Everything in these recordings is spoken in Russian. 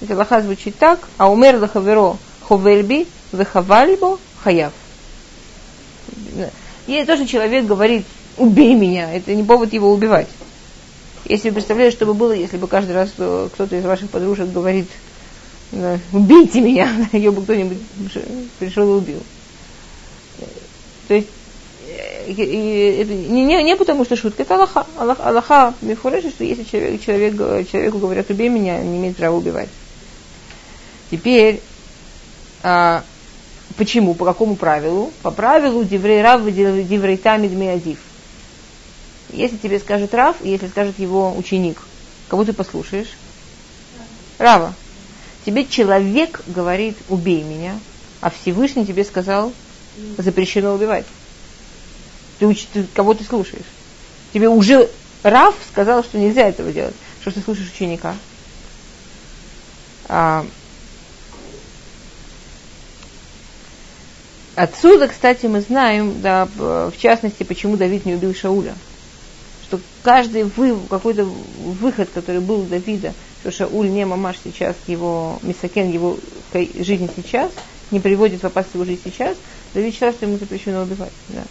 Эта лоха звучит так, а умер лахаверо ховельби вехавальбо хаяв. И то, что человек говорит, убей меня, это не повод его убивать. Если вы представляете, что бы было, если бы каждый раз кто-то из ваших подружек говорит, убейте меня, ее бы кто-нибудь пришел и убил. То есть это не, не, не потому что шутка, это Аллаха. Аллах, Аллаха Мифуреши, что если человек, человек, человеку говорят, убей меня, не имеет права убивать. Теперь, а, почему, по какому правилу? По правилу Диврей Рав, Диврей Тамид Миадив. Если тебе скажет Рав, и если скажет его ученик, кого ты послушаешь? Рава. Тебе человек говорит, убей меня, а Всевышний тебе сказал, запрещено убивать. Ты, ты кого ты слушаешь? Тебе уже Раф сказал, что нельзя этого делать. Что ты слушаешь ученика? А, отсюда, кстати, мы знаем, да, в частности, почему Давид не убил Шауля. Что каждый вы, какой-то выход, который был у Давида, что Шауль не мамаш сейчас, его Мисакен, его жизнь сейчас, не приводит в опасность его жизнь сейчас, Давид считал, что ему запрещено убивать. Да.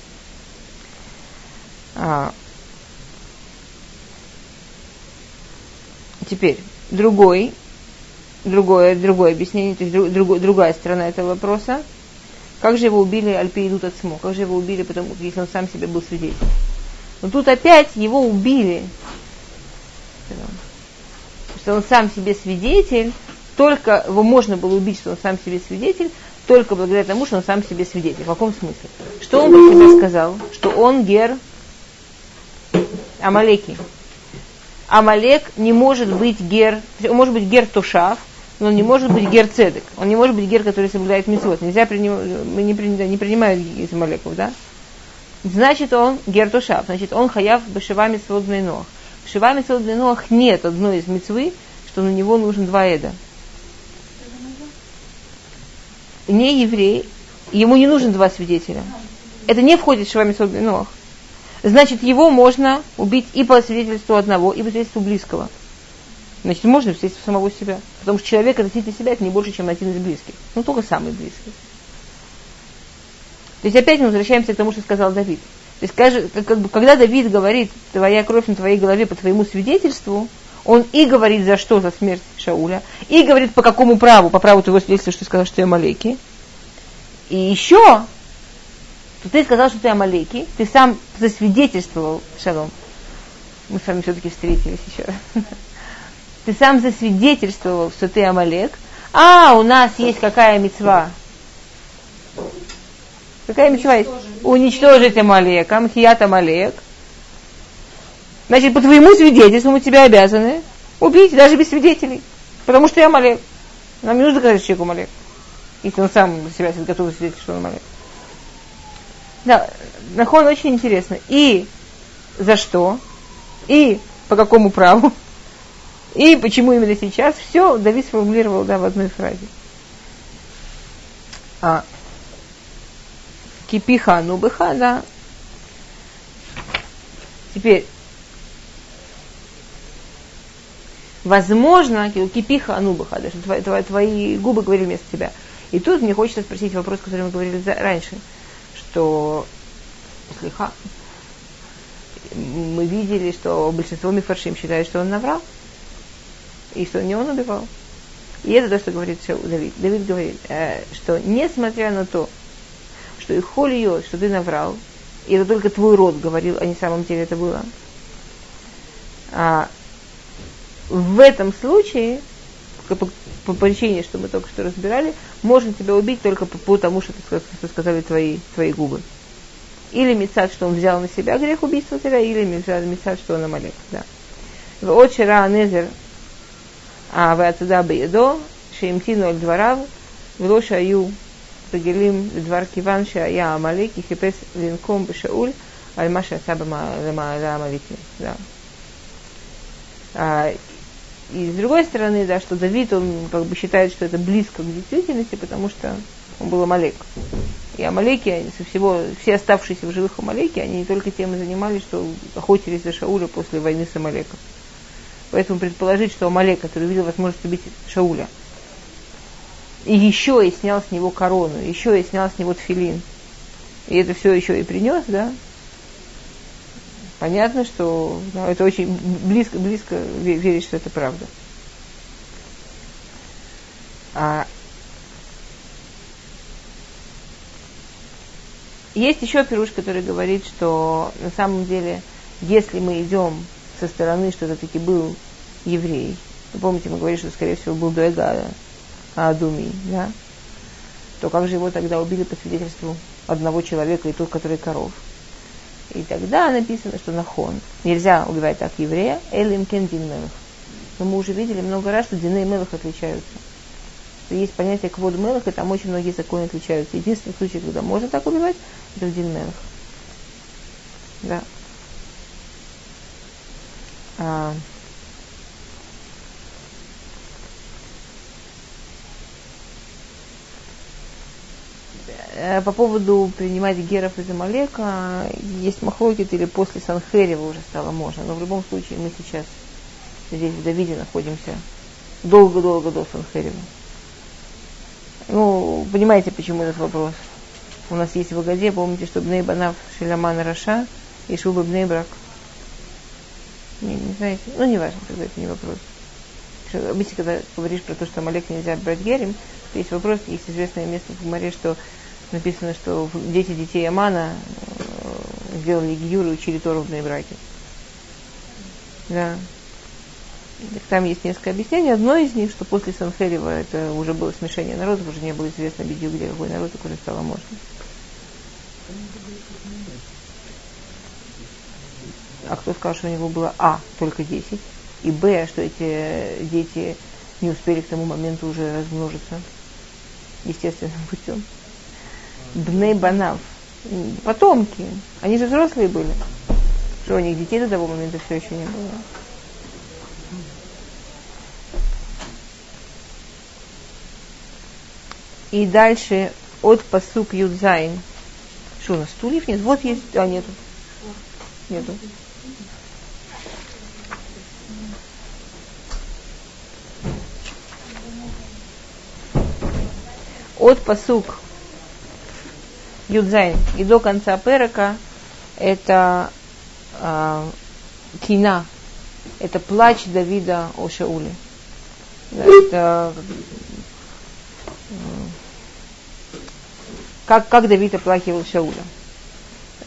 А, теперь, другой, другое, другое объяснение, то есть друг, друг, другая сторона этого вопроса. Как же его убили Альпи идут от СМО? Как же его убили, потому, если он сам себе был свидетелем? Но тут опять его убили. Что он сам себе свидетель, только его можно было убить, что он сам себе свидетель, только благодаря тому, что он сам себе свидетель. В каком смысле? Что он про сказал? Что он гер Амалеки. Амалек не может быть гер, он может быть гер Тушав, но он не может быть гер Цедек. Он не может быть гер, который соблюдает митцвот. Нельзя принимать, не, не принимаем из Амалеков, да? Значит, он гер значит, он хаяв бешева митцвот бнейноах. Бешева митцвот бнейноах нет одной из митцвы, что на него нужен два эда. Не еврей, ему не нужен два свидетеля. Это не входит в Шива Митцвот бнейноах значит, его можно убить и по свидетельству одного, и по свидетельству близкого. Значит, можно свидетельству самого себя. Потому что человек относительно себя это не больше, чем один из близких. Ну, только самый близкий. То есть опять мы возвращаемся к тому, что сказал Давид. То есть, как бы, когда Давид говорит, твоя кровь на твоей голове по твоему свидетельству, он и говорит за что, за смерть Шауля, и говорит по какому праву, по праву твоего свидетельства, что ты сказал, что я малеки. И еще то ты сказал, что ты Амалеки, ты сам засвидетельствовал, Шалом, мы с вами все-таки встретились еще раз, ты сам засвидетельствовал, что ты Амалек, а у нас есть какая мецва? Какая мецва есть? Уничтожить Амалек, Амхият Амалек. Значит, по твоему свидетельству мы тебя обязаны убить, даже без свидетелей. Потому что я Амалек. Нам не нужно сказать человеку Амалек. Если он сам себя готов свидетельствовать, что он Амалек. Да, нахон очень интересно. И за что? И по какому праву? И почему именно сейчас? Все Давид сформулировал да, в одной фразе. А, кипиха нубыха, да. Теперь, возможно, кипиха анубаха, да, что твои, твои, твои губы говорили вместо тебя. И тут мне хочется спросить вопрос, который мы говорили раньше что слегка мы видели, что большинство мифаршим считают, что он наврал, и что не он убивал. И это то, что говорит Давид. Давид говорит, э, что несмотря на то, что и холио, что ты наврал, и это только твой род говорил, а не в самом деле это было, а, в этом случае, по, по причине, что мы только что разбирали, можно тебя убить только потому, что, ты, что сказали твои, твои губы. Или мецад, что он взял на себя грех убийства тебя, или Мецад, что он амалек. Да. В Очера Анезер הנזר והצדה בידו, שהמתינו על דבריו, ולא שהיו רגילים לדבר כיוון שהיה עמלק, כי חיפש לנקום בשאול על מה שעשה לעמלקים. Да. А, и с другой стороны, да, что Давид, он как бы считает, что это близко к действительности, потому что он был Амалек. И Амалеки, они со всего, все оставшиеся в живых Амалеки, они не только тем и занимались, что охотились за Шауля после войны с Амалеком. Поэтому предположить, что Амалек, который увидел возможность убить Шауля, и еще и снял с него корону, еще и снял с него тфилин, и это все еще и принес, да, понятно, что ну, это очень близко, близко верить, что это правда. А есть еще пируш, который говорит, что на самом деле, если мы идем со стороны, что это таки был еврей, вы помните, мы говорили, что, скорее всего, был Дуэга Адуми, да? то как же его тогда убили по свидетельству одного человека и тот, который коров? И тогда написано, что нахон. Нельзя убивать так еврея, элим кен дин. Но мы уже видели много раз, что дины и мелых отличаются. Есть понятие квод мелых, и там очень многие законы отличаются. Единственный случай, когда можно так убивать, это в дин мелых. Да. А, по поводу принимать геров из Амалека, есть махлокит или после Санхерева уже стало можно. Но в любом случае мы сейчас здесь в Давиде находимся долго-долго до Санхерева. Ну, понимаете, почему этот вопрос? У нас есть в Агаде, помните, что Бней Банав Шеляман Раша и Шуба Бней Брак. Не, не знаете? Ну, не важно, тогда это не вопрос. Обычно, когда говоришь про то, что Амалек нельзя брать герем, то есть вопрос, есть известное место в Гумаре, что написано, что дети детей Амана сделали гиюру и учили Тору в браке. Да. Там есть несколько объяснений. Одно из них, что после Санхерева это уже было смешение народов, уже не было известно бедю, где какой народ, так уже стало можно. А кто сказал, что у него было А, только 10, и Б, что эти дети не успели к тому моменту уже размножиться естественным путем. Бней Банав. Потомки. Они же взрослые были. Что у них детей до того момента все еще не было. И дальше от посук Юдзайн. Что у нас, стульев нет? Вот есть, а нету. Нету. От посук Юдзайн и до конца Перека это э, кина, это плач Давида о Шауле. Это как, как Давид оплакивал Шауля.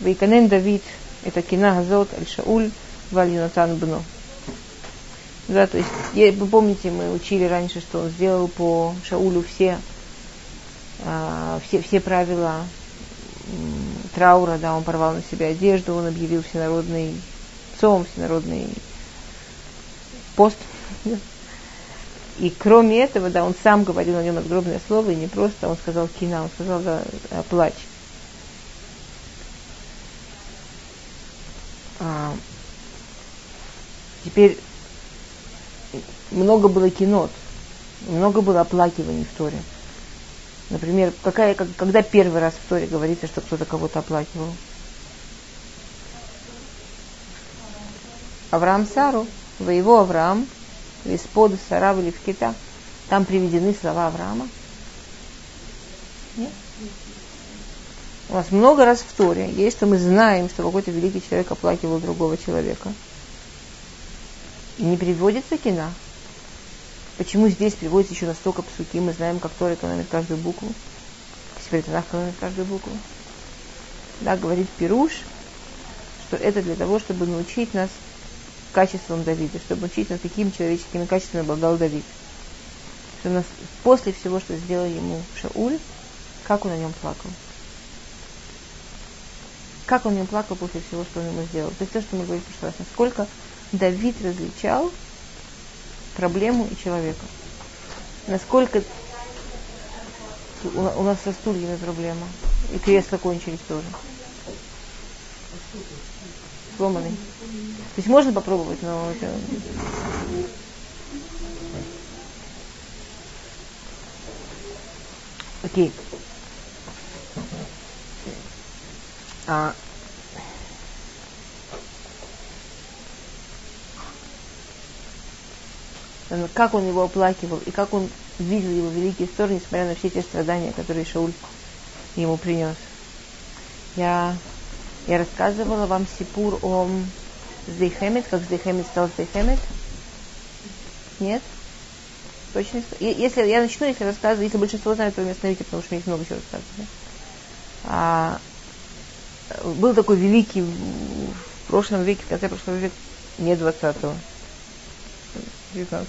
Вейканен Давид, это кина Газот, Аль Шауль, Валь Юнатан Бно. Да, то есть, вы помните, мы учили раньше, что он сделал по Шаулю все, а, все, все правила траура, да, он порвал на себя одежду, он объявил всенародный цом, всенародный пост. И кроме этого, да, он сам говорил на нем надгробное слово, и не просто он сказал кина, он сказал да, плач. А, теперь много было кинот, много было оплакиваний в Торе. Например, какая, как, когда первый раз в Торе говорится, что кто-то кого-то оплакивал? Авраам Сару, воево Авраам, Виспод Сара в Кита. Там приведены слова Авраама. Нет? У нас много раз в Торе есть, что мы знаем, что какой-то великий человек оплакивал другого человека. И не приводится кина. Почему здесь приводится еще настолько псуки, мы знаем, как Тора экономит каждую букву, как Сифританах экономит каждую букву. Да, говорит Пируш, что это для того, чтобы научить нас качествам Давида, чтобы научить нас, какими человеческими качествами обладал Давид. Что нас, после всего, что сделал ему Шауль, как он о нем плакал. Как он о нем плакал после всего, что он ему сделал. То есть то, что мы говорили в прошлый раз, насколько Давид различал проблему и человека. Насколько у нас со стульями проблема. И кресла кончились тоже. Сломанный. То есть можно попробовать, но это... Окей. А, как он его оплакивал и как он видел его великие стороны, несмотря на все те страдания, которые Шауль ему принес. Я, я рассказывала вам Сипур о Здейхемет, как Здейхемет стал Здейхемет. Нет? Точно? Если я начну, если рассказывать, если большинство знает, то вы меня остановите, потому что мне есть много чего рассказывать. А, был такой великий в прошлом веке, в конце прошлого века, не 20-го, 19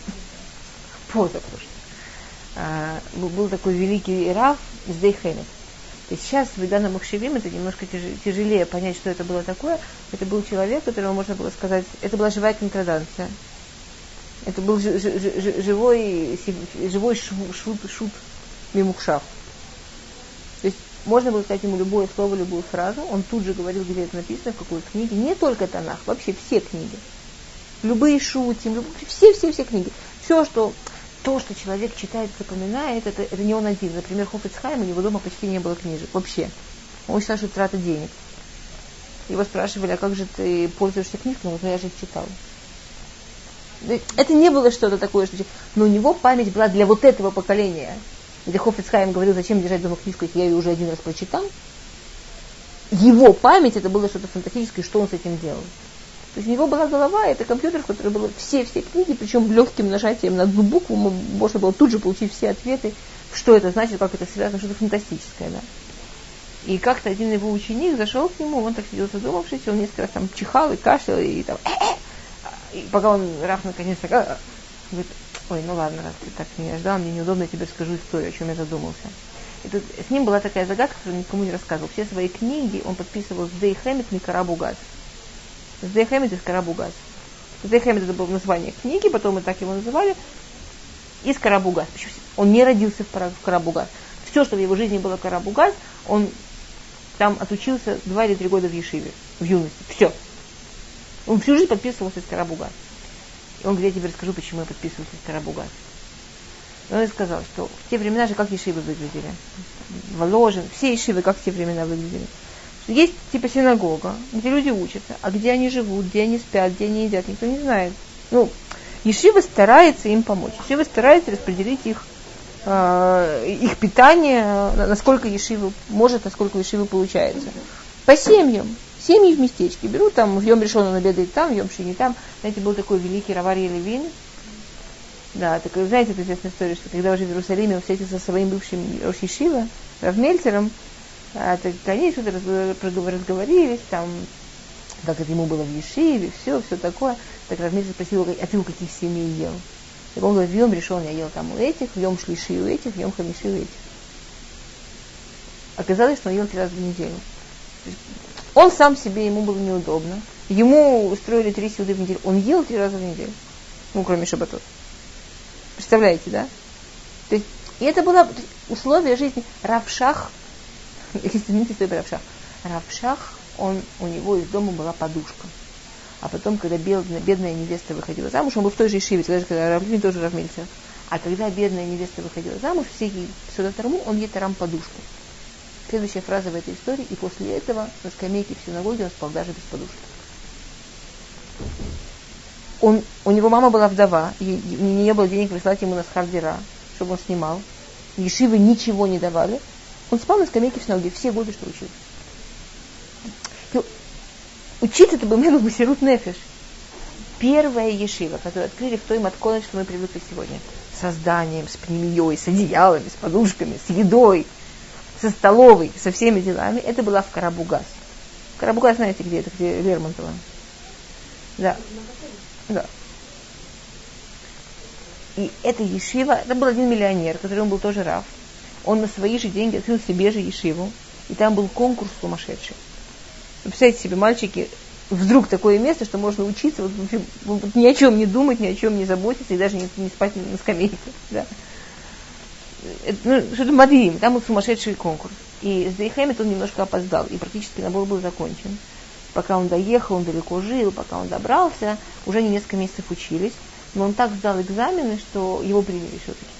позапрошлого. А, был такой великий Рав из Дейхемет. И сейчас в Видана Махшевим это немножко тяжелее понять, что это было такое. Это был человек, которого можно было сказать, это была живая контраданция. Это был живой, живой шут, шут мимухшав. То есть можно было сказать ему любое слово, любую фразу. Он тут же говорил, где это написано, в какой книге. Не только Танах, вообще все книги. Любые шутим, все-все-все книги. Все, что то, что человек читает, запоминает, это, это не он один. Например, Хофицхайм, у него дома почти не было книжек. Вообще. Он считал, что это трата денег. Его спрашивали, а как же ты пользуешься книжками? Он ну я же их читал. Это не было что-то такое, что... Но у него память была для вот этого поколения. Где Хофицхайм говорил, зачем держать дома книжку, если я ее уже один раз прочитал. Его память, это было что-то фантастическое, что он с этим делал. То есть у него была голова, это компьютер, в котором было все-все книги, причем легким нажатием на одну букву можно было тут же получить все ответы, что это значит, как это связано, что-то фантастическое, да. И как-то один его ученик зашел к нему, он так сидел задумавшись, он несколько раз там чихал и кашлял, и там, и пока он, Раф наконец так, говорит, ой, ну ладно, раз ты так меня ждал, мне неудобно, я тебе расскажу историю, о чем я задумался. И тут с ним была такая загадка, которую никому не рассказывал. Все свои книги он подписывал с Дей Хэмит Микарабугаз. Здехемет из Карабугаз. Здехемет это было название книги, потом мы так его называли. Из Карабугаз. Он не родился в Карабугаз. Все, что в его жизни было Карабугаз, он там отучился два или три года в Ешиве, в юности. Все. Он всю жизнь подписывался из Карабугаз. И он говорит, я тебе расскажу, почему я подписывался из Карабугаз. И он сказал, что в те времена же как Ешивы выглядели. Воложен, все Ешивы как в те времена выглядели. Есть типа синагога, где люди учатся, а где они живут, где они спят, где они едят, никто не знает. Ну, Ешива старается им помочь. Ешива старается распределить их, э, их питание, насколько Ешива может, насколько Ешива получается. По семьям. Семьи в местечке берут, там в Йом решен он обедает там, в Йом Шини там. Знаете, был такой великий Раварий Левин. Да, так, знаете, это известная история, что когда уже в Иерусалиме он встретился со своим бывшим Рошишива, Равмельцером, а, так они что-то разговорились, там, как это ему было в Ешиве, все, все такое. Так Равмир спросил, а ты у каких семей ел? И он говорит, в Йом решен я ел там у этих, в Йом шлиши у этих, в Йом хамиши у этих. Оказалось, что он ел три раза в неделю. Он сам себе, ему было неудобно. Ему устроили три сюды в неделю. Он ел три раза в неделю. Ну, кроме шабатов. Представляете, да? То есть, и это было условие жизни. Равшах извините, что Равшах. Равшах, он, у него из дома была подушка. А потом, когда бедная, бедная невеста выходила замуж, он был в той же Ишиве, даже когда Равлин тоже Равмельцер. А когда бедная невеста выходила замуж, все ей сюда второму, он ей тарам подушку. Следующая фраза в этой истории, и после этого на скамейке в синагоге он спал даже без подушки. Он, у него мама была вдова, и не было денег прислать ему на схардера, чтобы он снимал. Ешивы ничего не давали, он спал на скамейке в синагоге все годы, что учился. Учиться это был Мену Басирут Нефиш. Первая ешива, которую открыли в той матконе, что мы привыкли сегодня. С созданием, с пнемией, с одеялами, с подушками, с едой, со столовой, со всеми делами. Это была в Карабугас. Карабугас, знаете, где это, где Лермонтова? Да. Да. И эта ешива, это был один миллионер, который он был тоже рав он на свои же деньги открыл себе же ешиву, и там был конкурс сумасшедший. Вы представляете себе, мальчики, вдруг такое место, что можно учиться, вот, вот, ни о чем не думать, ни о чем не заботиться, и даже не, не спать на скамейке. Да. Это, ну, что-то мадим, там был сумасшедший конкурс. И с Дейхэмит он немножко опоздал, и практически набор был закончен. Пока он доехал, он далеко жил, пока он добрался, уже они несколько месяцев учились, но он так сдал экзамены, что его приняли все-таки.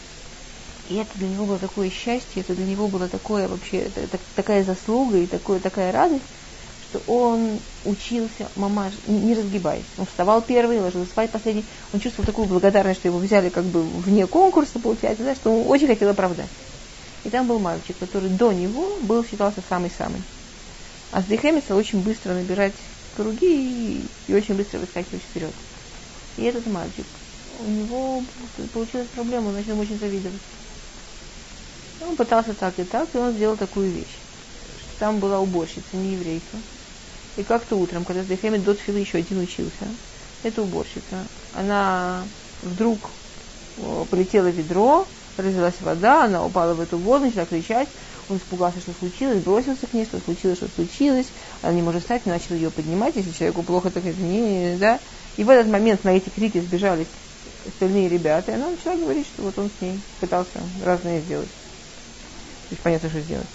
И это для него было такое счастье, это для него было такое вообще, это, такая заслуга и такое, такая радость, что он учился, мамаш, не разгибаясь. Он вставал первый, ложился спать последний. Он чувствовал такую благодарность, что его взяли как бы вне конкурса, получается, да, что он очень хотел оправдать. И там был мальчик, который до него был, считался самый-самый. А с Дехемиса очень быстро набирать круги и, и очень быстро выскакивать вперед. И этот мальчик, у него получилась проблема, он начал очень завидовать. Он пытался так и так, и он сделал такую вещь. Там была уборщица, не еврейка. И как-то утром, когда Дехемит до Тфилы еще один учился, эта уборщица, она вдруг полетела ведро, разлилась вода, она упала в эту воду, начала кричать, он испугался, что случилось, бросился к ней, что случилось, что случилось, она не может встать, начал ее поднимать, если человеку плохо, так извини, да. И в этот момент на эти крики сбежались остальные ребята, и она начала говорить, что вот он с ней пытался разное сделать. То есть понятно, что сделать.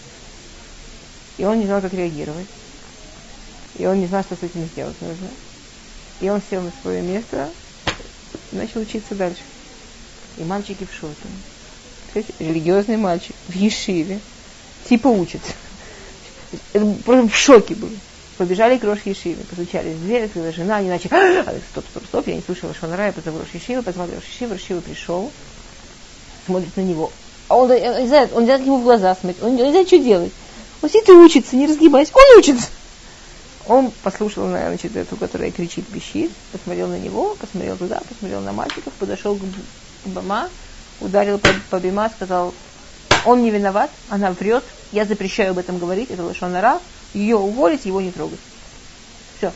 И он не знал, как реагировать. И он не знал, что с этим сделать нужно. И он сел на свое место и начал учиться дальше. И мальчики в шоке. Кстати, религиозный мальчик в Ешиве, типа учится. Просто в шоке были. Побежали к Рош Ешиве, постучались в дверь, открыла жена, они начали, «А, стоп, стоп, стоп, я не слышала Шонара, я позову Рош Ешиве, позвали Рош Ешиве, Рош пришел, смотрит на него. А он, он не знает, он не знает, ему в глаза смотреть, он не знает, что делать. Он сидит и учится, не разгибаясь. Он учится. Он послушал, значит, эту, которая кричит, пищит, посмотрел на него, посмотрел туда, посмотрел на мальчиков, подошел к Бама, ударил по, по Бима, сказал, он не виноват, она врет, я запрещаю об этом говорить, это лошонара, ее уволить, его не трогать. Все.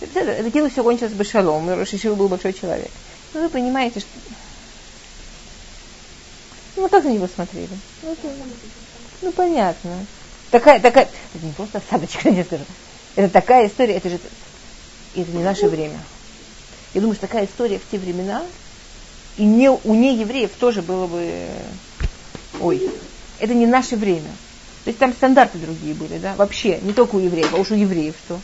Это дело все кончилось бы шалом, Рошишил был большой человек. Но вы понимаете, что... Ну, как на него смотрели? Ну, ну понятно. Такая, такая, это не просто осадочка, я скажу. Это такая история, это же, это не наше время. Я думаю, что такая история в те времена, и не, у неевреев тоже было бы, ой, это не наше время. То есть там стандарты другие были, да, вообще, не только у евреев, а уж у евреев что.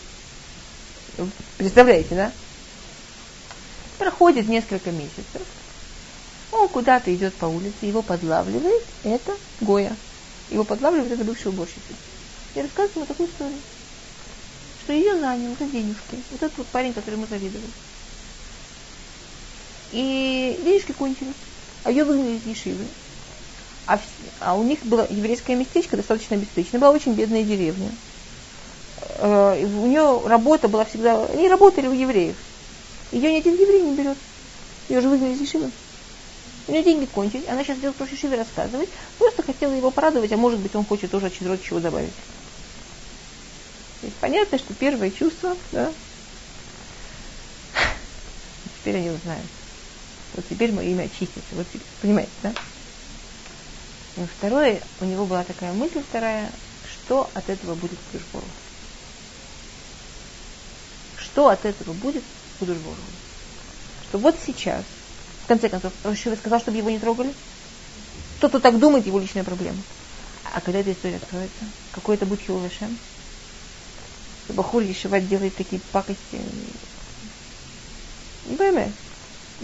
Представляете, да? Проходит несколько месяцев, он куда-то идет по улице, его подлавливает, это Гоя его подлавливает эта бывшая уборщица. И рассказывает ему такую историю, что ее нанял за денежки. Вот этот вот парень, который ему завидовал. И денежки кончились, а ее выгнали из Ешивы. А, а у них было еврейское местечко, достаточно обеспеченное, была очень бедная деревня. Э, у нее работа была всегда... Они работали у евреев. Ее ни один еврей не берет. Ее же выгнали из Ешивы. У нее деньги кончились, она сейчас идет про Шишиве рассказывать, просто хотела его порадовать, а может быть он хочет тоже от чего добавить. Есть понятно, что первое чувство, да, теперь они узнают. Вот теперь мое имя очистится. Вот понимаете, да? И второе, у него была такая мысль вторая, что от этого будет Кудушбору. Что от этого будет Кудушбору. Что вот сейчас конце концов, Рошива сказал, чтобы его не трогали. Кто-то так думает, его личная проблема. А когда эта история откроется, какой это будет Хилвешем? Что Бахур Ешиват делает такие пакости. Не поймет.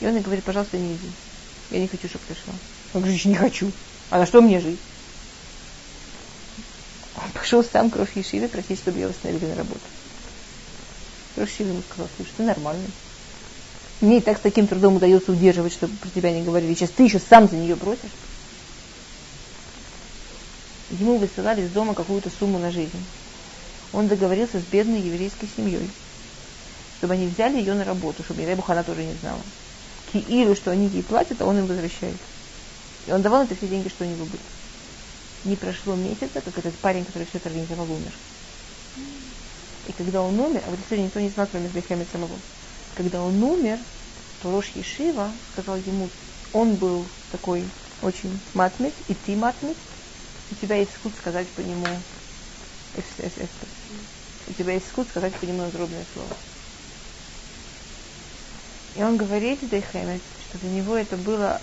И он ей говорит, пожалуйста, не иди. Я не хочу, чтобы ты шла. Он говорит, не хочу. А на что мне жить? Он пошел сам к Рош Ешиве просить, чтобы его восстановили на работу. Рош ему сказал, слушай, ты нормальный. Мне и так с таким трудом удается удерживать, чтобы про тебя не говорили. Сейчас ты еще сам за нее просишь. Ему высылали из дома какую-то сумму на жизнь. Он договорился с бедной еврейской семьей, чтобы они взяли ее на работу, чтобы, не дай бог, она тоже не знала. Или что они ей платят, а он им возвращает. И он давал это все деньги, что они выбыли. Не прошло месяца, как этот парень, который все это организовал, умер. И когда он умер, а вот историю никто не знал, кроме Бехема самого, когда он умер, то Рош Ешива сказал ему, он был такой очень матмит, и ты матмит, у тебя есть скут сказать по нему у тебя есть скут сказать по нему надробное слово. И он говорит Дейхемет, что для него это было...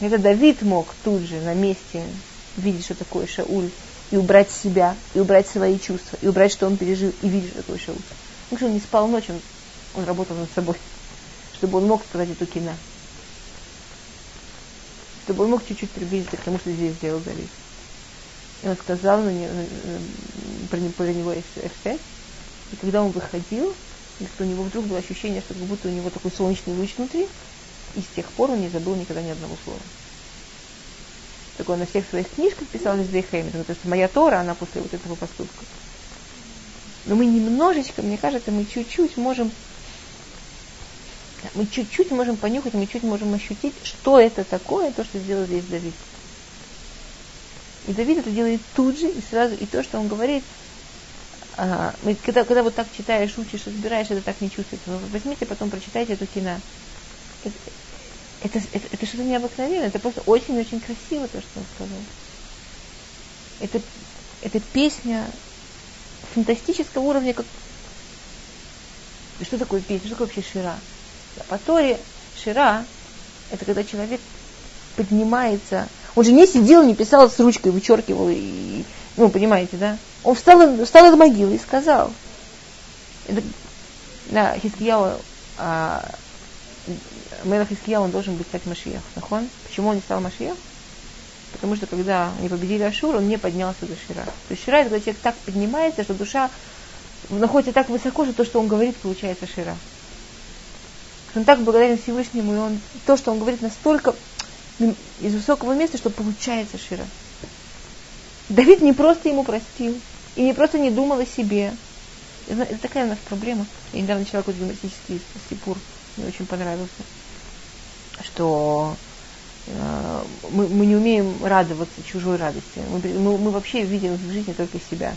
Это Давид мог тут же на месте видеть, что такое Шауль, и убрать себя, и убрать свои чувства, и убрать, что он пережил, и видеть, что такое Шауль. Потому что он не спал ночью, он работал над собой, чтобы он мог сказать эту кино. Чтобы он мог чуть-чуть приблизиться к тому, что здесь сделал Давид. И он сказал на него, про, про него F5. И когда он выходил, у него вдруг было ощущение, что как будто у него такой солнечный луч внутри, и с тех пор он не забыл никогда ни одного слова. Так он на всех своих книжках писал везде Хэмилтон, потому что моя Тора, она после вот этого поступка. Но мы немножечко, мне кажется, мы чуть-чуть можем мы чуть-чуть можем понюхать, мы чуть можем ощутить, что это такое, то, что сделал здесь Давид. И Давид это делает тут же, и сразу, и то, что он говорит, а, когда, когда вот так читаешь, учишь, разбираешь, это так не чувствуется. Но возьмите, потом прочитайте эту кино. Это, это, это, это что-то необыкновенное, это просто очень-очень красиво то, что он сказал. Это, это песня фантастического уровня, как... Что такое песня? Что такое вообще шира? По Торе шира – это когда человек поднимается. Он же не сидел, не писал с ручкой, вычеркивал, и, ну, понимаете, да? Он встал, встал из могилы и сказал. Это, да, Хискияу, а, Мелах Хискияу, он должен быть стать Машиях. Почему он не стал Машиях? Потому что когда они победили Ашур, он не поднялся до Шира. То есть Шира это когда человек так поднимается, что душа находится так высоко, что то, что он говорит, получается Шира. Он так благодарен Всевышнему, и он, то, что он говорит, настолько из высокого места, что получается Шира. Давид не просто ему простил, и не просто не думал о себе. Это такая у нас проблема. Я недавно начала какой-то гимнастический степур, мне очень понравился, что мы, мы не умеем радоваться чужой радости. Мы, мы, мы вообще видим в жизни только себя.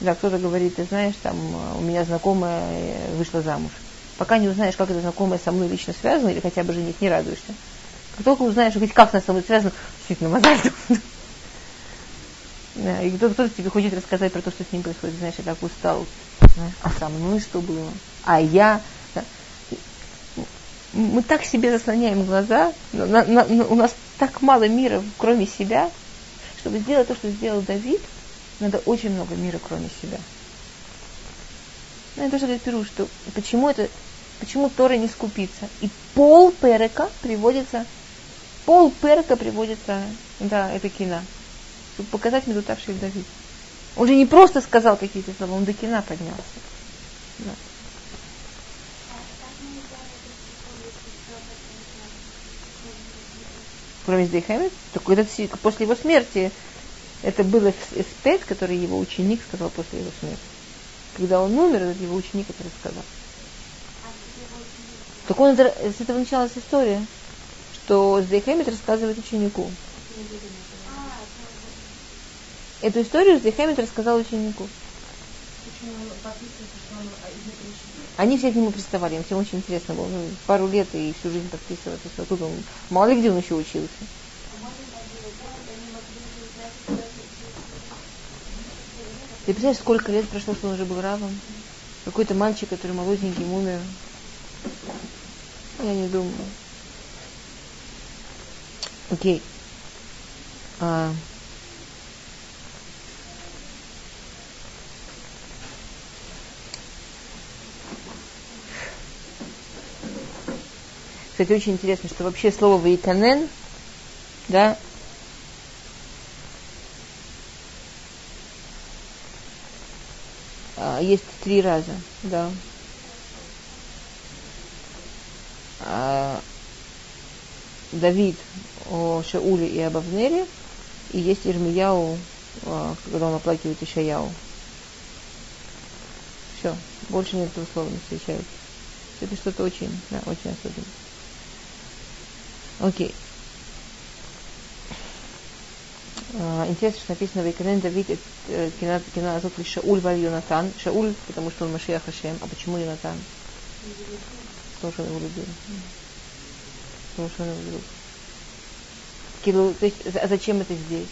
Да, кто-то говорит, ты знаешь, там у меня знакомая э, вышла замуж пока не узнаешь, как это знакомое со мной лично связано, или хотя бы женить, не радуешься. Как только узнаешь, хоть как она со мной связано, действительно, мозаль. Да, и кто-то, кто тебе хочет рассказать про то, что с ним происходит, знаешь, я так устал. А со мной что было? А я? Мы так себе заслоняем глаза, на, на, на, у нас так мало мира, кроме себя, чтобы сделать то, что сделал Давид, надо очень много мира, кроме себя. Ну, это тоже говорит Перу, что почему это почему Тора не скупится. И пол перека приводится, пол перека приводится, да, это кино, чтобы показать медутавший Давид. Он же не просто сказал какие-то слова, он до кино поднялся. Да. Кроме Здейхемет, только этот, после его смерти это был эспет, который его ученик сказал после его смерти. Когда он умер, этот его ученик это рассказал. Так он, с этого началась история, что Здейхемит рассказывает ученику. Эту историю Здейхемит рассказал ученику. Они все к нему приставали, им всем очень интересно было. Ну, пару лет и всю жизнь подписываться. Тут он, мало ли где он еще учился. Ты представляешь, сколько лет прошло, что он уже был равом? Какой-то мальчик, который молоденький, умер. Я не думаю. Окей. А... Кстати, очень интересно, что вообще слово «ваиканен», да, а, есть три раза, да. А, Давид о Шауле и об Авнере, и есть Ирмияу, а, когда он оплакивает Ишаяу. Все, больше нет этого слова не встречается. Это что-то очень, да, очень особенное. Окей. Uh, интересно, что написано в Иконен Давид кина азот Шауль валь Йонатан. Шауль, потому что он Машиах Хашем. А почему Йонатан? Потому что он его любил. Потому что он его любил. Килу, то есть, а зачем это здесь?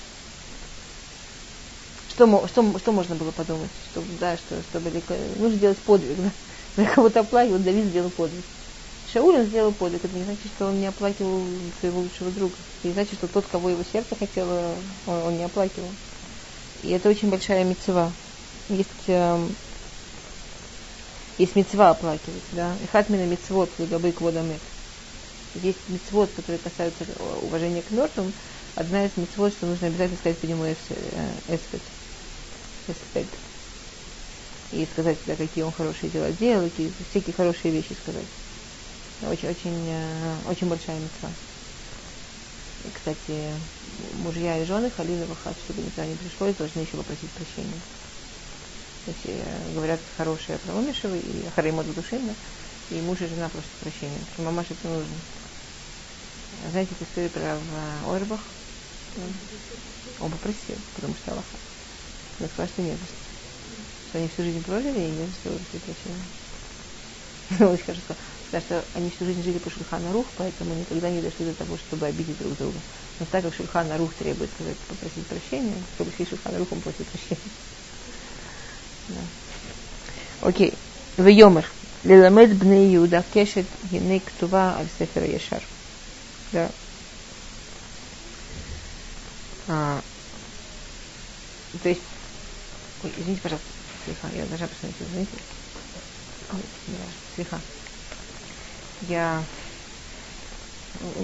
Что, что, что можно было подумать? Чтобы, да, что, чтобы нужно сделать подвиг, да? На кого-то оплакивать, Давид сделал подвиг. Шауль он сделал подвиг. Это не значит, что он не оплакивал своего лучшего друга. Это не значит, что тот, кого его сердце хотело, он, он не оплакивал. И это очень большая мецва. Есть э, есть мецва оплакивать, да. И хатмина мецвод, габы кводамет. Есть мецвод, которые касаются уважения к мертвым. Одна из мецвод, что нужно обязательно сказать по нему эспет. Эспет. и сказать, да, какие он хорошие дела делал, какие, всякие хорошие вещи сказать. Очень, очень, э, очень большая мецва. И, кстати, мужья и жены Халина Вахат, чтобы никогда не пришлось, должны еще попросить прощения. То есть э, говорят хорошие про Умешева и Хареймот Душина, и муж и жена просят прощения. Что мамаш это нужно. Знаете эту историю про в Орбах? Он попросил, потому что Аллаха. Он сказал, что нет. Что они всю жизнь прожили и не за что прощения. Очень хорошо сказал потому что они всю жизнь жили по Шульхану Рух, поэтому никогда не дошли до того, чтобы обидеть друг друга. Но так как Шульхана Рух требует сказать, попросить прощения, чтобы сесть Шульхана Рухом просит прощения. Да. Окей. Вейомер. Лиламед бны Иуда кешет гины ктува альсефера яшар. Да. А, то есть... Ой, извините, пожалуйста. слыха. я должна посмотреть, извините. Ой, не важно я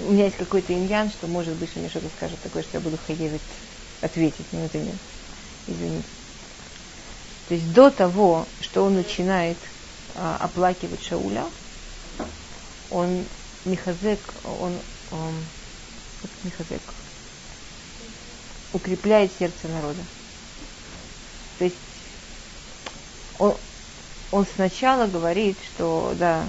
у меня есть какой-то иньян, что может быть, мне что-то скажет такое, что я буду хаевить ответить, но это нет. Извините. То есть до того, что он начинает а, оплакивать Шауля, он Михазек, он, он Михазек, укрепляет сердце народа. То есть он, он сначала говорит, что да,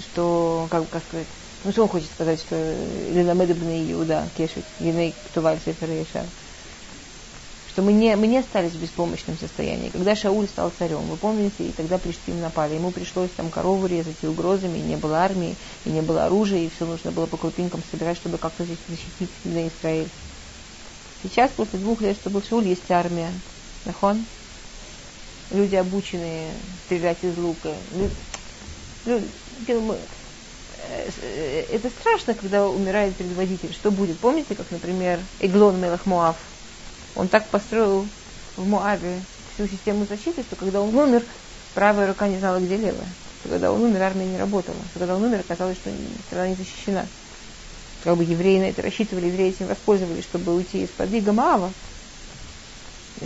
что, как, как сказать, ну что он хочет сказать, что Лиламед ибн Иуда, Кешет, Гиней Ктуваль Сефер Ешар, что мы не, мы не остались в беспомощном состоянии. Когда Шауль стал царем, вы помните, и тогда Плештим напали, ему пришлось там корову резать и угрозами, и не было армии, и не было оружия, и все нужно было по крупинкам собирать, чтобы как-то защитить на Израиль. Сейчас, после двух лет, чтобы Шауль, есть армия. Нахон? Люди обученные стрелять из лука. Ну, это страшно, когда умирает предводитель. Что будет? Помните, как, например, Эглон Мелах Моав? Он так построил в Моаве всю систему защиты, что когда он умер, правая рука не знала, где левая. Что когда он умер, армия не работала. Что когда он умер, оказалось, что страна не защищена. Как бы евреи на это рассчитывали, евреи этим воспользовались, чтобы уйти из-под ига Моава.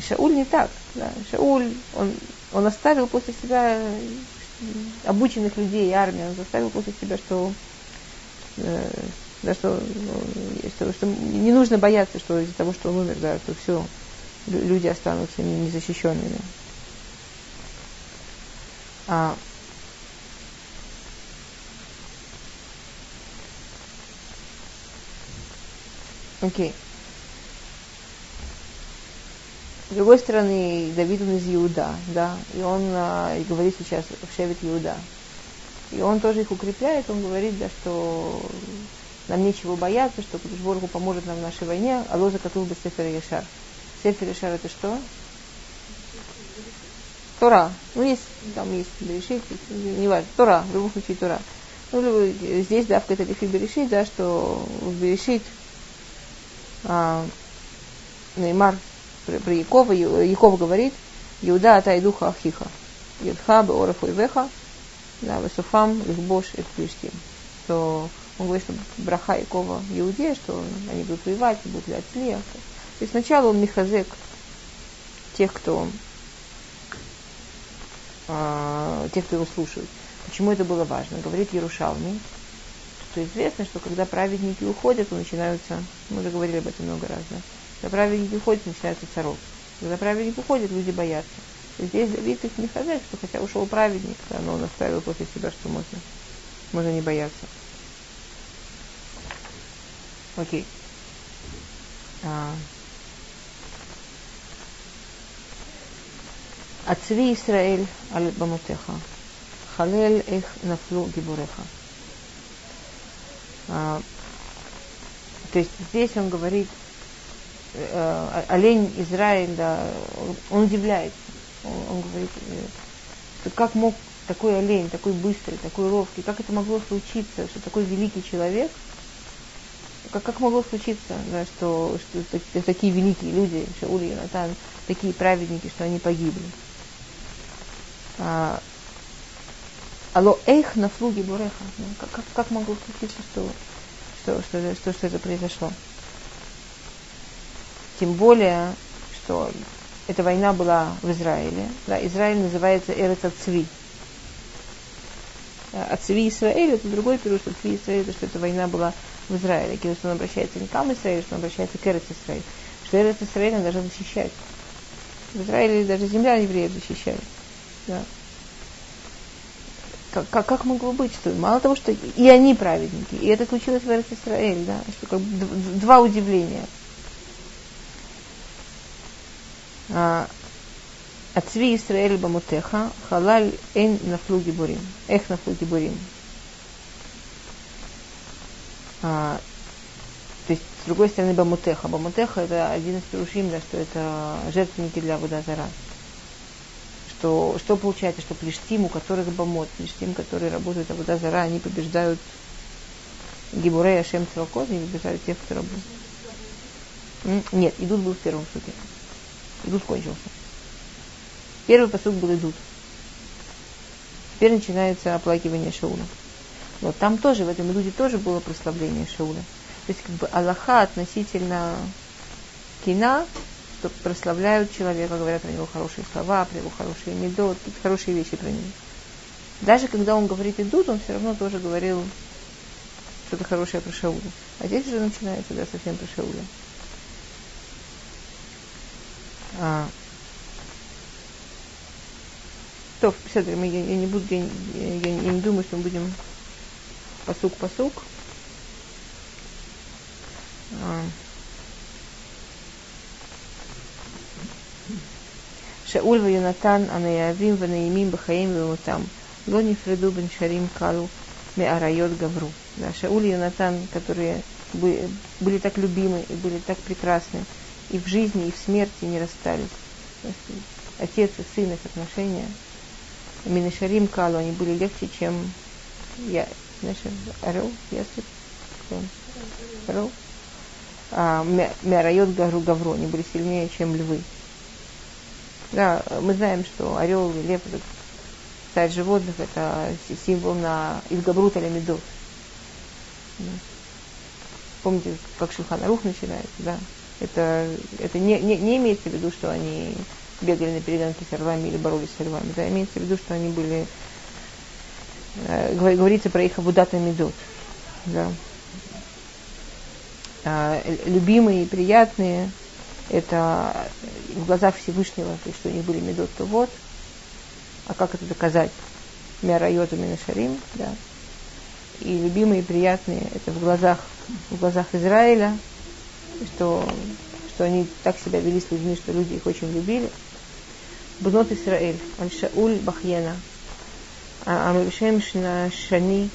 Шауль не так. Да. Шауль, он, он оставил после себя обученных людей и армию, он заставил после себя, что, э, да, что, ну, что, что не нужно бояться, что из-за того, что он умер, да, что все, люди останутся незащищенными. А, Окей. Okay. С другой стороны, Давид он из Иуда, да, и он и говорит сейчас в Шевит Иуда. И он тоже их укрепляет, он говорит, да, что нам нечего бояться, что Кудышборгу поможет нам в нашей войне, а лоза котул бы Сефер Яшар. Сефер Яшар это что? Тора. Ну, есть, там есть Берешит, не важно, Тора, в любом случае Тора. Ну, здесь, да, в Каталифе Берешит, да, что в Берешит а, Неймар про, Якова, Яков говорит, Иуда ата духа ахиха, Юдха беораху и веха, да, весуфам лихбош и плештим. То он говорит, что браха Якова Иуде, что они будут воевать, будут для То есть сначала он михазек тех, кто э, тех, кто его слушают. Почему это было важно? Говорит Ярушалми, что известно, что когда праведники уходят, то начинаются, мы уже говорили об этом много раз, да, когда праведник уходит, начинается царов. Когда праведник уходит, люди боятся. И здесь Давид их не хозяин, что хотя ушел праведник, но он оставил после себя, что можно, можно не бояться. Окей. А. Ацви Исраэль аль бамутеха. Халел их нафлу гибуреха. А, то есть здесь он говорит э, олень Израиль, да, он удивляется. Он, он говорит, э, как мог такой олень, такой быстрый, такой ловкий, как это могло случиться, что такой великий человек, как, как могло случиться, да, что, что, что такие великие люди, Шауль и Натан, такие праведники, что они погибли. А, алло, эх, на флуге буреха. Как, как, как могло случиться, что, что, что, что, что это произошло? Тем более, что эта война была в Израиле. Да, Израиль называется Эрец Ацви. Ацви Израиль это другой период, что Ацви Израиль, это что эта война была в Израиле. Когда он обращается не к Израиль, что он обращается к Эрец Израиль. Что Эрец Израиль он должен защищать. В Израиле даже земля евреев защищает. Да. Как, как, как могло быть, что мало того, что и они праведники, и это случилось в Эрец да, что как бы два удивления – Ацви Исраэль Бамутеха, халаль эн нафлу гибурим. Эх нафлу гибурим. А, то есть, с другой стороны, Бамутеха. Бамутеха это один из перушим, да, что это жертвенники для Водозара. Что, что получается, что плештим, у которых бамот, плештим, которые работают в Водозара, они побеждают Гибурей Ашем Цвакот, они побеждают тех, кто работает. Нет, идут был в первом суде. Идут кончился. Первый посуд был идут. Теперь начинается оплакивание Шауля. Но там тоже, в этом идуде тоже было прославление Шауля. То есть как бы Аллаха относительно кина, что прославляют человека, говорят про него хорошие слова, про его хорошие медот, хорошие вещи про него. Даже когда он говорит идут, он все равно тоже говорил что-то хорошее про Шауля. А здесь уже начинается да, совсем про Шауля. А, то, я, я не буду, я, я, я не думаю, что мы будем посук посук. А. שאול ויונתן הנאהבים ונעימים בחיים ובמותם לא נפרדו בין שרים קלו מאריות גברו. Да, Шауль и Йонатан, которые были так любимы и были так прекрасны, и в жизни, и в смерти не расстались. Отец и сын их отношения. Минашарим Калу, они были легче, чем я, знаешь, орел, ястреб, орел. А, Мярайот Гару Гавро, они были сильнее, чем львы. Да, мы знаем, что орел и лев, царь животных, это символ на Ильгабрут или Медот. Помните, как Шулханарух начинается, да? Это, это не, не, не имеется в виду, что они бегали на перегонки с орлами или боролись с львами. Да, имеется в виду, что они были, э, говорится про их абудата медот. Да. А, любимые и приятные, это в глазах Всевышнего, то есть что у них были медот, то вот. А как это доказать? Мярайоту Минашарим, да. И любимые и приятные, это в глазах, в глазах Израиля, что, что они так себя вели с людьми, что люди их очень любили. Бнот Исраэль, Аль-Шауль Бахьена, Амрушем Шани,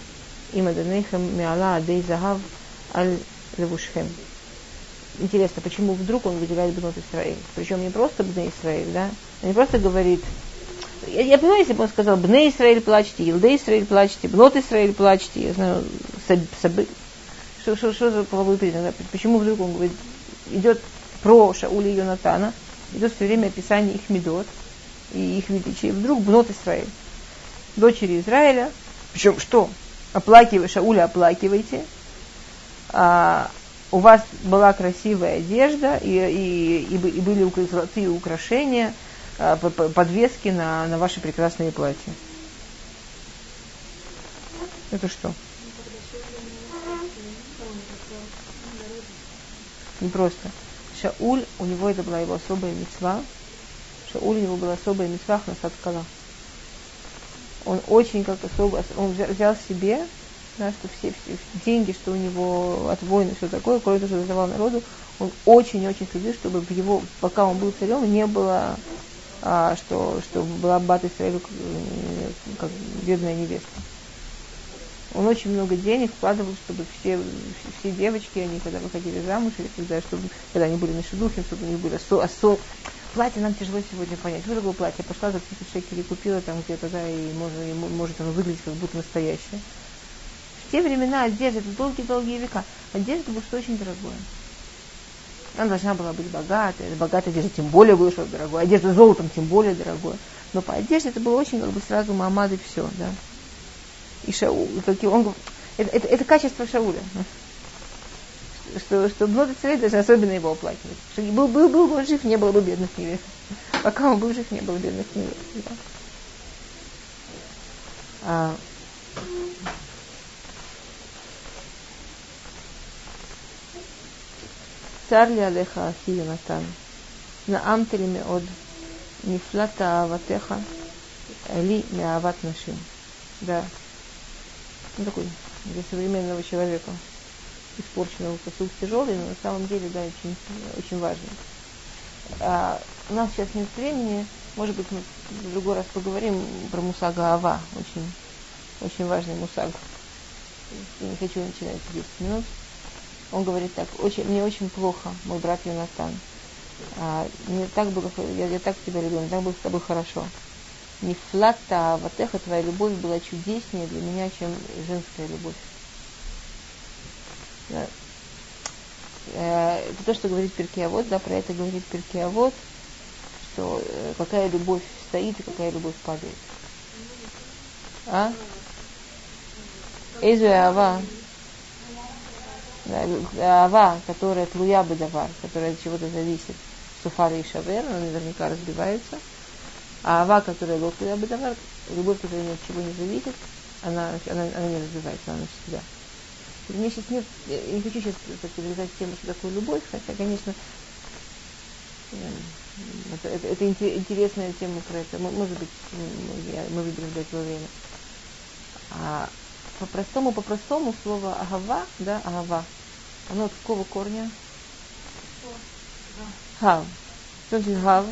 им Аданейхам Миала Адей Загав Аль Левушхем. Интересно, почему вдруг он выделяет Бнот Исраэль? Причем не просто Бне Исраэль, да? Он не просто говорит, я, я понимаю, если бы он сказал, Бне Исраэль плачьте, Илде Исраэль плачьте, Бнот Исраэль плачьте, я знаю, саб, саб, что, что, что за половой признак? Почему вдруг он говорит, идет про Шауля и Йонатана, идет все время описание их медот и их величия. Вдруг Бнот Израиль, дочери Израиля, причем что? Оплакивай, Шауля оплакивайте. А, у вас была красивая одежда и, и, и, и были золотые украшения, а, подвески на, на ваши прекрасные платья. Это что? Не просто. Шауль, у него это была его особая мецва. Шауль, у него была особая мецва на скала. Он очень как особо, он взял себе, да, что все, все деньги, что у него от войны, все такое, кроме того, что задавал народу, он очень-очень следил, чтобы в его, пока он был царем, не было, а, что, что была Бат Исраилю э, как бедная невеста он очень много денег вкладывал, чтобы все, все девочки, они когда выходили замуж, или когда, чтобы, когда они были на шедухе, чтобы у них были осо, осо. Платье нам тяжело сегодня понять. Такое платье? Пошла за 30 шекелей, купила там где-то, да, и может, и может оно выглядеть как будто настоящее. В те времена одежда, это долгие-долгие века, одежда была что очень дорогое. Она должна была быть богатой, богатая одежда тем более было что дорогое, одежда золотом тем более дорогое. Но по одежде это было очень как бы сразу мамад и все, да и Шаул, он, это, это, качество Шауля. что, что много царей даже особенно его оплакивать. Что был, был, был бы он жив, не было бы бедных невест. Пока он был жив, не было бедных невест. Да. А, ли алеха ахи Йонатан, наамте ли меод, нифлата аватеха, ли меават нашим. Да. Ну, такой для современного человека испорченного посуд тяжелый, но на самом деле, да, очень, очень важный. А, у нас сейчас нет времени, может быть, мы в другой раз поговорим про Мусага Ава, очень, очень важный Мусаг. Я не хочу начинать 10 минут. Он говорит так, очень, мне очень плохо, мой брат Юнатан. А, мне так было, я, я так тебя люблю, мне так было с тобой хорошо. Не флата, вот эхо твоя любовь была чудеснее для меня, чем женская любовь. Э, это то, что говорит Перкиавод, да, про это говорит Перкиавод, что э, какая любовь стоит и какая любовь падает. А? Эзу Ава. Ава, которая тлуя бедавар, которая от чего-то зависит. Суфара и шавер, она наверняка разбивается. А ава, которая лотлуя бедавар, любовь, которая ни от чего не зависит, она, она, она не разбивается, она навсегда. У меня сейчас нет, я не хочу сейчас так, влезать в тему, что такое любовь, хотя, конечно, э, это, это, это интересная тема про это. Может быть, я, мы выберем для этого время. А по-простому, по-простому слово агава, да, агава, оно от какого корня? Хав. Что значит гав?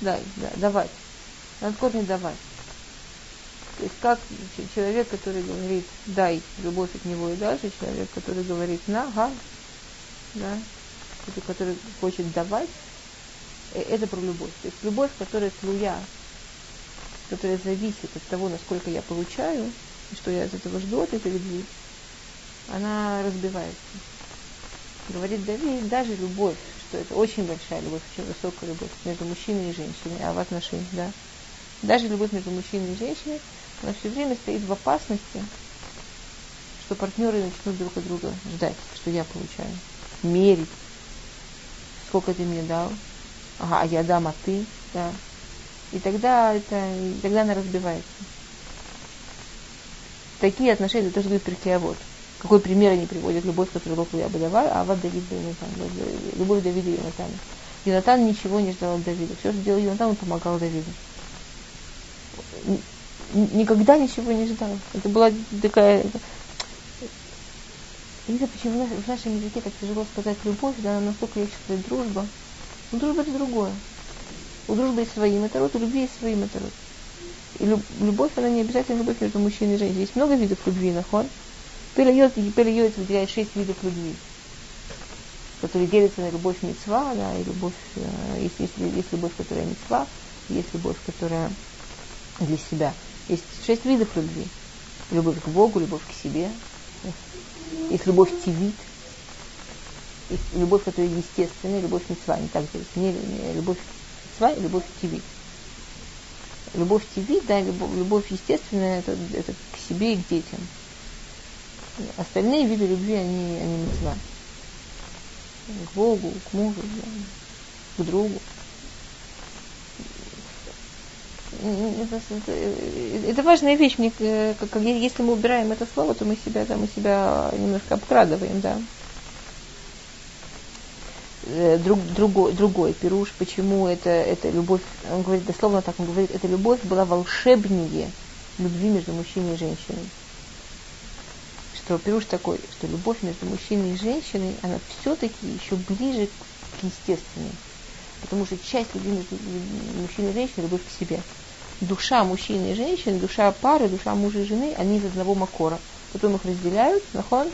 Дай, да, давать. От корня давать. То есть как человек, который говорит дай любовь от него и дальше, человек, который говорит на, га, да, который хочет давать, э, это про любовь. То есть любовь, которая тлуя, которая зависит от того, насколько я получаю, и что я из этого жду от этой любви, она разбивается. Говорит Давид, даже любовь, что это очень большая любовь, очень высокая любовь между мужчиной и женщиной, а в отношениях, да. Даже любовь между мужчиной и женщиной, она все время стоит в опасности, что партнеры начнут друг от друга ждать, что я получаю, мерить, сколько ты мне дал, ага, а я дам, а ты, да. И тогда это, и тогда она разбивается. Такие отношения, то, что говорит Перкеавод. Какой пример они приводят? Любовь, которую Бог я бы давал, а вот Давид был Юнатан. Любовь Давида и Юнатана. Юнатан ничего не ждал от Давида. Все, что делал Юнатан, он помогал Давиду никогда ничего не ждал. Это была такая... Я не знаю, почему в нашем языке так тяжело сказать любовь, да, настолько есть что дружба. Но дружба это другое. У дружбы есть свои метарот, у любви есть свои метарот. И любовь, она не обязательно любовь между мужчиной и женщиной. Есть много видов любви, нахон. Перейот, перейот выделяет шесть видов любви, которые делятся на любовь мецва, да, и любовь, э, есть, есть, есть любовь, которая мецва, есть любовь, которая для себя. Есть шесть видов любви. Любовь к Богу, любовь к себе. Есть любовь тивит. Есть любовь, которая естественная, любовь мецва. Не так делается. Не, не, любовь мецва и любовь тивит. Любовь тивит, да, любовь, любовь естественная, это, это к себе и к детям. Остальные виды любви, они, они мецва. К Богу, к мужу, к другу. Это важная вещь. Мне, э, как, если мы убираем это слово, то мы себя, да, мы себя немножко обкрадываем, да. Э, друг, другой, другой пируш, почему это, это любовь, он говорит дословно так, он говорит, эта любовь была волшебнее любви между мужчиной и женщиной. Что пируш такой, что любовь между мужчиной и женщиной, она все-таки еще ближе к естественной. Потому что часть любви между мужчиной и женщиной – любовь к себе душа мужчины и женщины, душа пары, душа мужа и жены, они из одного макора. Потом их разделяют, нахон,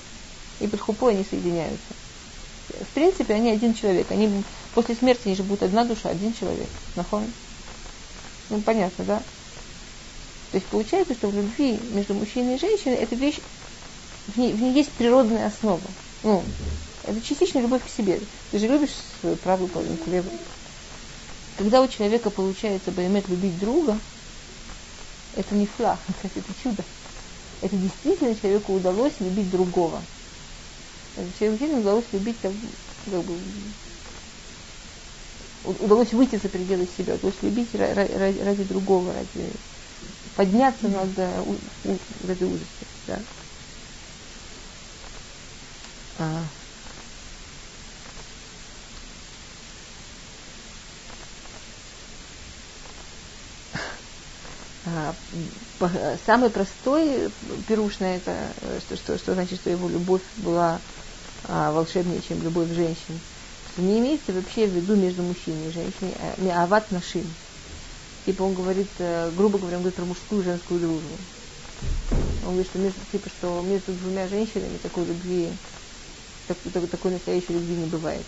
и под хупой они соединяются. В принципе, они один человек. Они после смерти они же будут одна душа, один человек. Нахон. Ну, понятно, да? То есть получается, что в любви между мужчиной и женщиной эта вещь, в ней, в ней есть природная основа. Ну, это частично любовь к себе. Ты же любишь свою правую половинку, левую. Когда у человека получается Баймет любить друга, это не флаг, это чудо. Это действительно человеку удалось любить другого. Мужчинам удалось любить как бы, удалось выйти за пределы себя, удалось любить ради, ради другого, ради подняться над у, у, этой ужасти. Да? А. самый простой пируш на это, что, что, что значит, что его любовь была а, волшебнее, чем любовь женщин. Не имеется вообще в виду между мужчиной и женщиной, а ават нашим. Типа он говорит, э, грубо говоря, он говорит про мужскую и женскую дружбу. Он говорит, что между, типа, что между двумя женщинами такой любви, так, такой настоящей любви не бывает.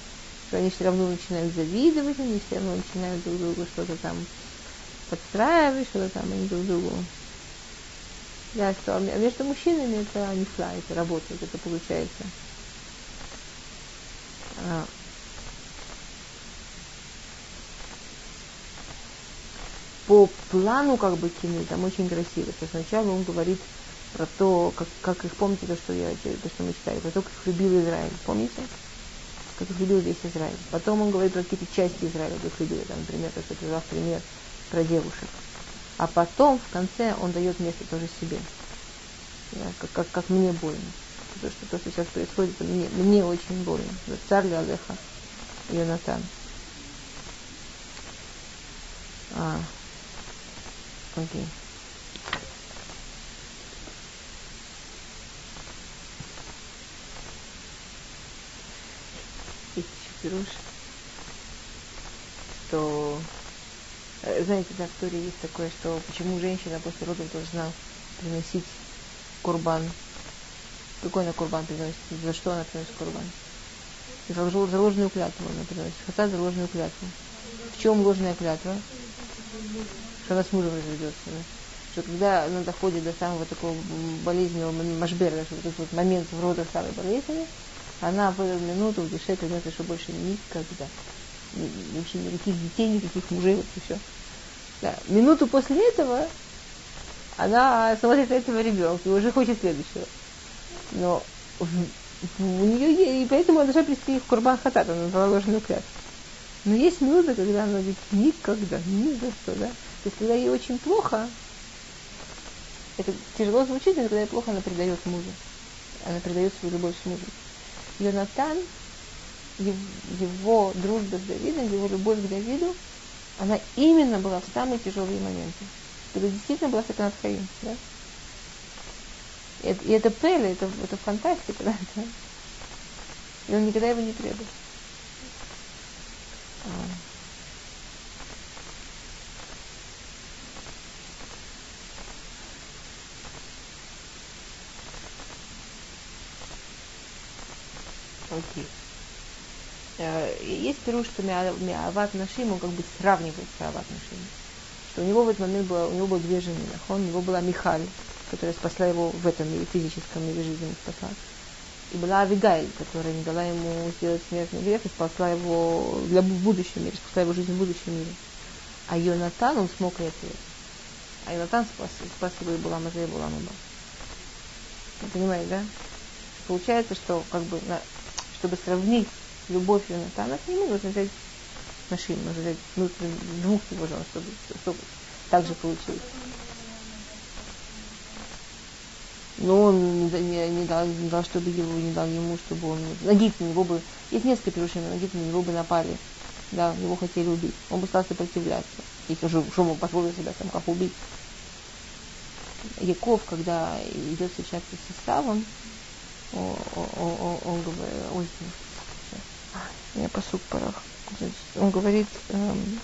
Что они все равно начинают завидовать, они все равно начинают друг другу что-то там подстраивать, что-то там они друг другу. Да, что а между мужчинами это не фла, это работает, это получается. А. По плану как бы кино там очень красиво. Что сначала он говорит про то, как, как их, помните то, что я, то, что мы читали, про то, как их любил Израиль, помните? Как их любил весь Израиль. Потом он говорит про какие-то части Израиля, как их любил, там, например, то, что привел пример про девушек. А потом, в конце, он дает место тоже себе. Как, как, как мне больно. То, что, то, что сейчас происходит, мне, мне очень больно. Царь Алеха, Йонатан. А, окей. Что Э, знаете, на истории есть такое, что почему женщина после родов должна приносить курбан. Какой она курбан приносит? За что она приносит курбан? За ложную клятву она приносит. Хотя за ложную клятву. В чем ложная клятва? Что она с мужем разведется. Да? Что когда она доходит до самого такого болезненного машбера, что вот этот вот момент в родах самой болезни, она в эту минуту в душе клянется, что больше никогда вообще никаких детей, никаких мужей, вот и все. Да. Минуту после этого она смотрит на этого ребенка и уже хочет следующего. Но у нее и поэтому она должна привести в Курбан Хатат, она дала ложную клятву. Но есть минуты, когда она говорит никогда, ни за что, да. То есть, когда ей очень плохо, это тяжело звучит, но когда ей плохо, она предает мужу. Она предает свою любовь с мужем. Йонатан его дружба с Давидом, его любовь к Давиду, она именно была в самые тяжелые моменты. Когда действительно была Саканат Хаим. Да? И, и это это, это фантастика, да? И он никогда его не требует. А. Окей. Okay. Э, есть пируш, что Миават Нашим, он как бы сравнивает с Ават Нашим. Что у него в этот момент было, у него было две жены. Он, у него была Михаль, которая спасла его в этом мире, физическом мире жизни спасла. И была Авигайль, которая не дала ему сделать смертный грех и спасла его для в будущем мире, спасла его жизнь в будущем мире. А Йонатан, он смог это. А Йонатан спас, спас его и была Маза и была Маба. Понимаете, да? Получается, что как бы, чтобы сравнить любовь Йонатана к нему, нужно взять Нашим, нужно взять ну, двух его жен, чтобы, чтобы так же получилось. Но он не, не, дал, не дал, чтобы его, не дал ему, чтобы он... Нагид на него бы... Есть несколько перушин, Нагид на него бы напали. Да, его хотели убить. Он бы стал сопротивляться. Если уже что мог позволить себя там как убить. Яков, когда идет встречаться с Исавом, он, говорит, меня посуд порах. Он говорит, эм,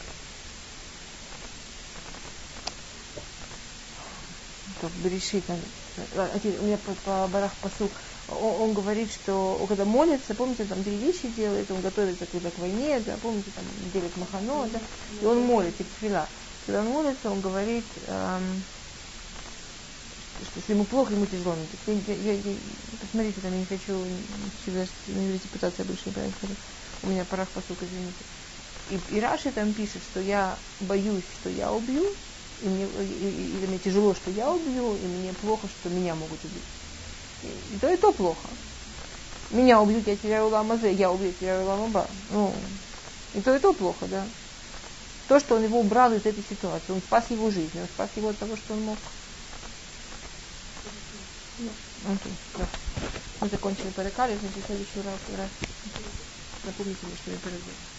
как Берешит, у меня по, по барах посуд, он, он говорит, что он, когда молится, помните, там две вещи делает, он готовится когда к войне, да, помните, там делит махано, да, и он молится, фила. Когда он молится, он говорит, эм, что если ему плохо, ему тяжело. Я, я, я, посмотрите, там я не хочу сюда на репутация больше не правильно у меня парах посук, извините. И, и Раши там пишет, что я боюсь, что я убью, и мне, и, и, и мне тяжело, что я убью, и мне плохо, что меня могут убить. И, и то, и то плохо. Меня убьют, я теряю ламазе, я убью, я теряю ламаба. Ну, и то, и то плохо, да. То, что он его убрал из этой ситуации, он спас его жизнь, он спас его от того, что он мог. Окей, да. Мы закончили парикали, значит, в следующий раз, раз напомните мне что мне пора делать